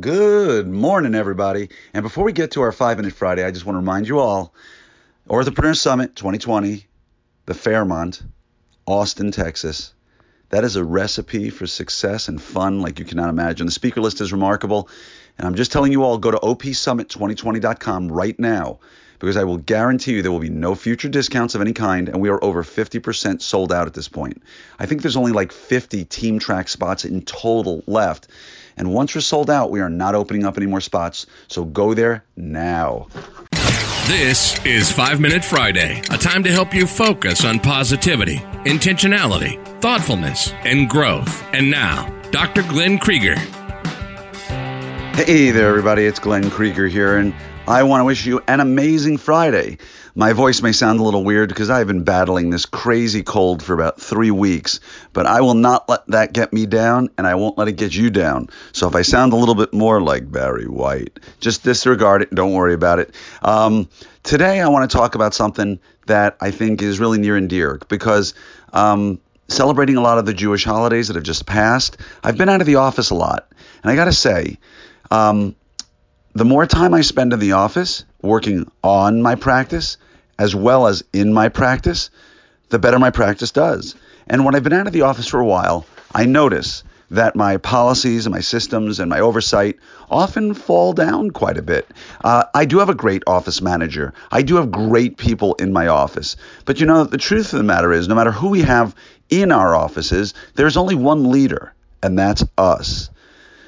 Good morning, everybody. And before we get to our five minute Friday, I just want to remind you all Orthopreneur Summit 2020, the Fairmont, Austin, Texas. That is a recipe for success and fun like you cannot imagine. The speaker list is remarkable. And I'm just telling you all, go to opsummit2020.com right now because I will guarantee you there will be no future discounts of any kind, and we are over 50% sold out at this point. I think there's only like 50 team track spots in total left. And once we're sold out, we are not opening up any more spots. So go there now. This is 5 Minute Friday, a time to help you focus on positivity, intentionality, thoughtfulness, and growth. And now, Dr. Glenn Krieger. Hey there, everybody. It's Glenn Krieger here, and I want to wish you an amazing Friday. My voice may sound a little weird because I've been battling this crazy cold for about three weeks, but I will not let that get me down, and I won't let it get you down. So if I sound a little bit more like Barry White, just disregard it. Don't worry about it. Um, today, I want to talk about something that I think is really near and dear because. Um, celebrating a lot of the Jewish holidays that have just passed. I've been out of the office a lot, and I got to say, um, the more time I spend in the office working on my practice as well as in my practice, the better my practice does. And when I've been out of the office for a while, I notice that my policies and my systems and my oversight often fall down quite a bit. Uh, I do have a great office manager. I do have great people in my office. But you know, the truth of the matter is, no matter who we have in our offices, there's only one leader, and that's us.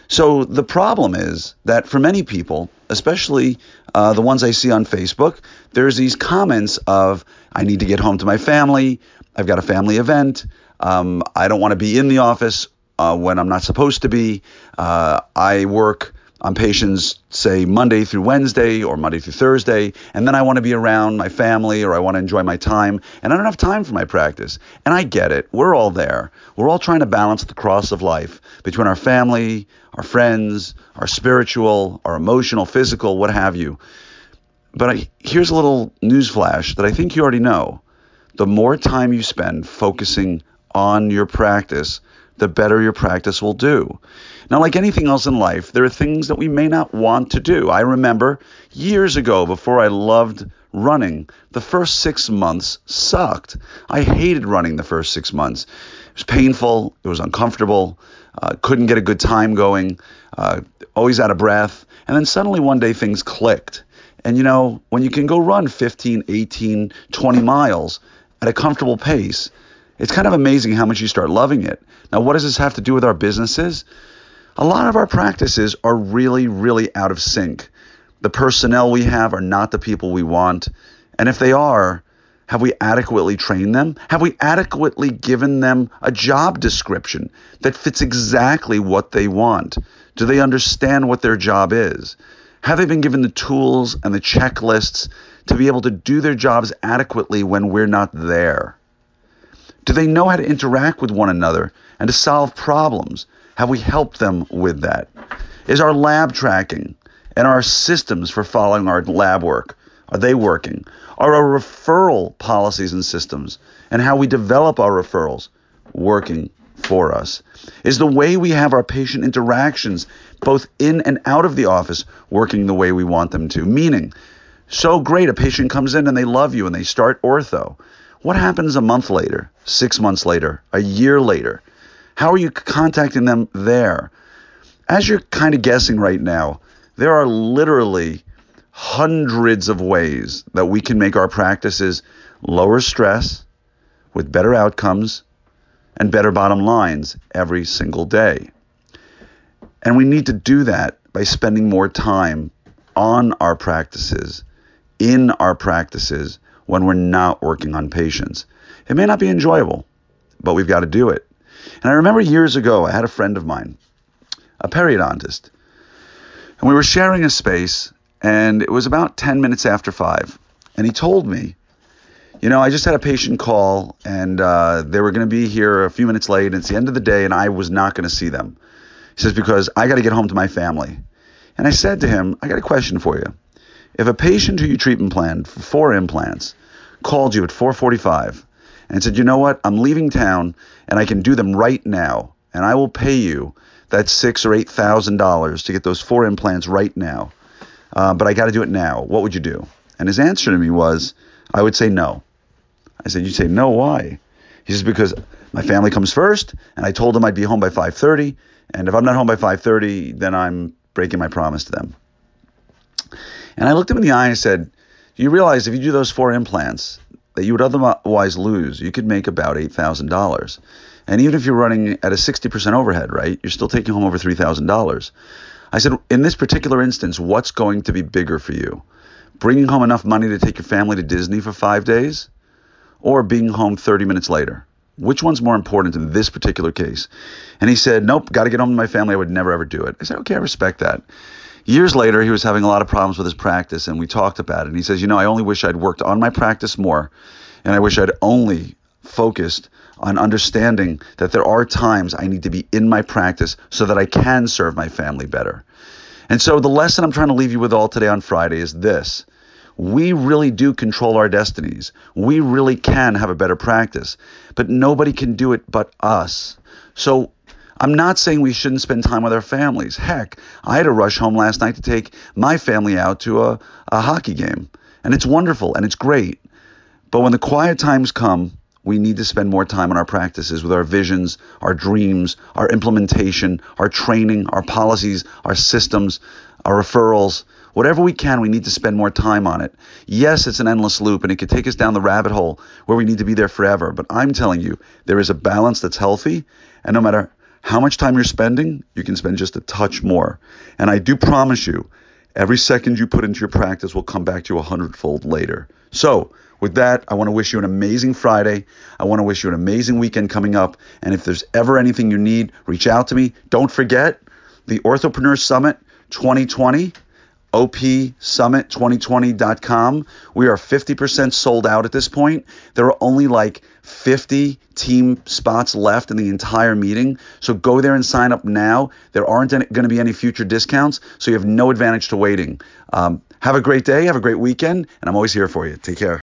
So the problem is that for many people, especially uh, the ones I see on Facebook, there's these comments of, I need to get home to my family. I've got a family event. Um, I don't want to be in the office uh, when I'm not supposed to be. Uh, I work on patients, say Monday through Wednesday or Monday through Thursday, and then I want to be around my family or I want to enjoy my time, and I don't have time for my practice. And I get it. We're all there. We're all trying to balance the cross of life between our family, our friends, our spiritual, our emotional, physical, what have you. But I, here's a little newsflash that I think you already know. The more time you spend focusing on your practice, the better your practice will do. Now, like anything else in life, there are things that we may not want to do. I remember years ago, before I loved running, the first six months sucked. I hated running the first six months. It was painful, it was uncomfortable, uh, couldn't get a good time going, uh, always out of breath. And then suddenly one day things clicked. And you know, when you can go run 15, 18, 20 miles at a comfortable pace, it's kind of amazing how much you start loving it. Now, what does this have to do with our businesses? A lot of our practices are really, really out of sync. The personnel we have are not the people we want. And if they are, have we adequately trained them? Have we adequately given them a job description that fits exactly what they want? Do they understand what their job is? Have they been given the tools and the checklists to be able to do their jobs adequately when we're not there? Do they know how to interact with one another and to solve problems? Have we helped them with that? Is our lab tracking and our systems for following our lab work are they working? Are our referral policies and systems and how we develop our referrals working for us? Is the way we have our patient interactions, both in and out of the office, working the way we want them to? Meaning, so great, a patient comes in and they love you and they start ortho. What happens a month later, six months later, a year later? How are you contacting them there? As you're kind of guessing right now, there are literally hundreds of ways that we can make our practices lower stress with better outcomes and better bottom lines every single day. And we need to do that by spending more time on our practices, in our practices, when we're not working on patients. It may not be enjoyable, but we've got to do it. And I remember years ago, I had a friend of mine, a periodontist, and we were sharing a space, and it was about 10 minutes after five. And he told me, you know, I just had a patient call, and uh, they were going to be here a few minutes late, and it's the end of the day, and I was not going to see them. He says, because I got to get home to my family. And I said to him, I got a question for you. If a patient who you treatment planned for four implants called you at 445 and said, you know what, I'm leaving town and I can do them right now and I will pay you that six or eight thousand dollars to get those four implants right now. Uh, but I got to do it now. What would you do? And his answer to me was, I would say no. I said, you say no, why? He says, because my family comes first, and I told them I'd be home by 5:30, and if I'm not home by 5:30, then I'm breaking my promise to them. And I looked him in the eye and said, do you realize if you do those four implants that you would otherwise lose, you could make about $8,000. And even if you're running at a 60% overhead, right, you're still taking home over $3,000. I said, in this particular instance, what's going to be bigger for you? Bringing home enough money to take your family to Disney for five days or being home 30 minutes later? Which one's more important in this particular case? And he said, Nope, got to get home to my family. I would never ever do it. I said, Okay, I respect that. Years later, he was having a lot of problems with his practice, and we talked about it. And he says, You know, I only wish I'd worked on my practice more, and I wish I'd only focused on understanding that there are times I need to be in my practice so that I can serve my family better. And so, the lesson I'm trying to leave you with all today on Friday is this. We really do control our destinies. We really can have a better practice, but nobody can do it but us. So I'm not saying we shouldn't spend time with our families. Heck, I had to rush home last night to take my family out to a, a hockey game. And it's wonderful and it's great. But when the quiet times come, we need to spend more time on our practices with our visions, our dreams, our implementation, our training, our policies, our systems, our referrals. Whatever we can, we need to spend more time on it. Yes, it's an endless loop and it could take us down the rabbit hole where we need to be there forever. But I'm telling you, there is a balance that's healthy. And no matter how much time you're spending, you can spend just a touch more. And I do promise you, every second you put into your practice will come back to you a hundredfold later. So, with that, I want to wish you an amazing Friday. I want to wish you an amazing weekend coming up. And if there's ever anything you need, reach out to me. Don't forget the Orthopreneur Summit 2020 opsummit2020.com. We are 50% sold out at this point. There are only like 50 team spots left in the entire meeting. So go there and sign up now. There aren't going to be any future discounts, so you have no advantage to waiting. Um, have a great day, have a great weekend, and I'm always here for you. Take care.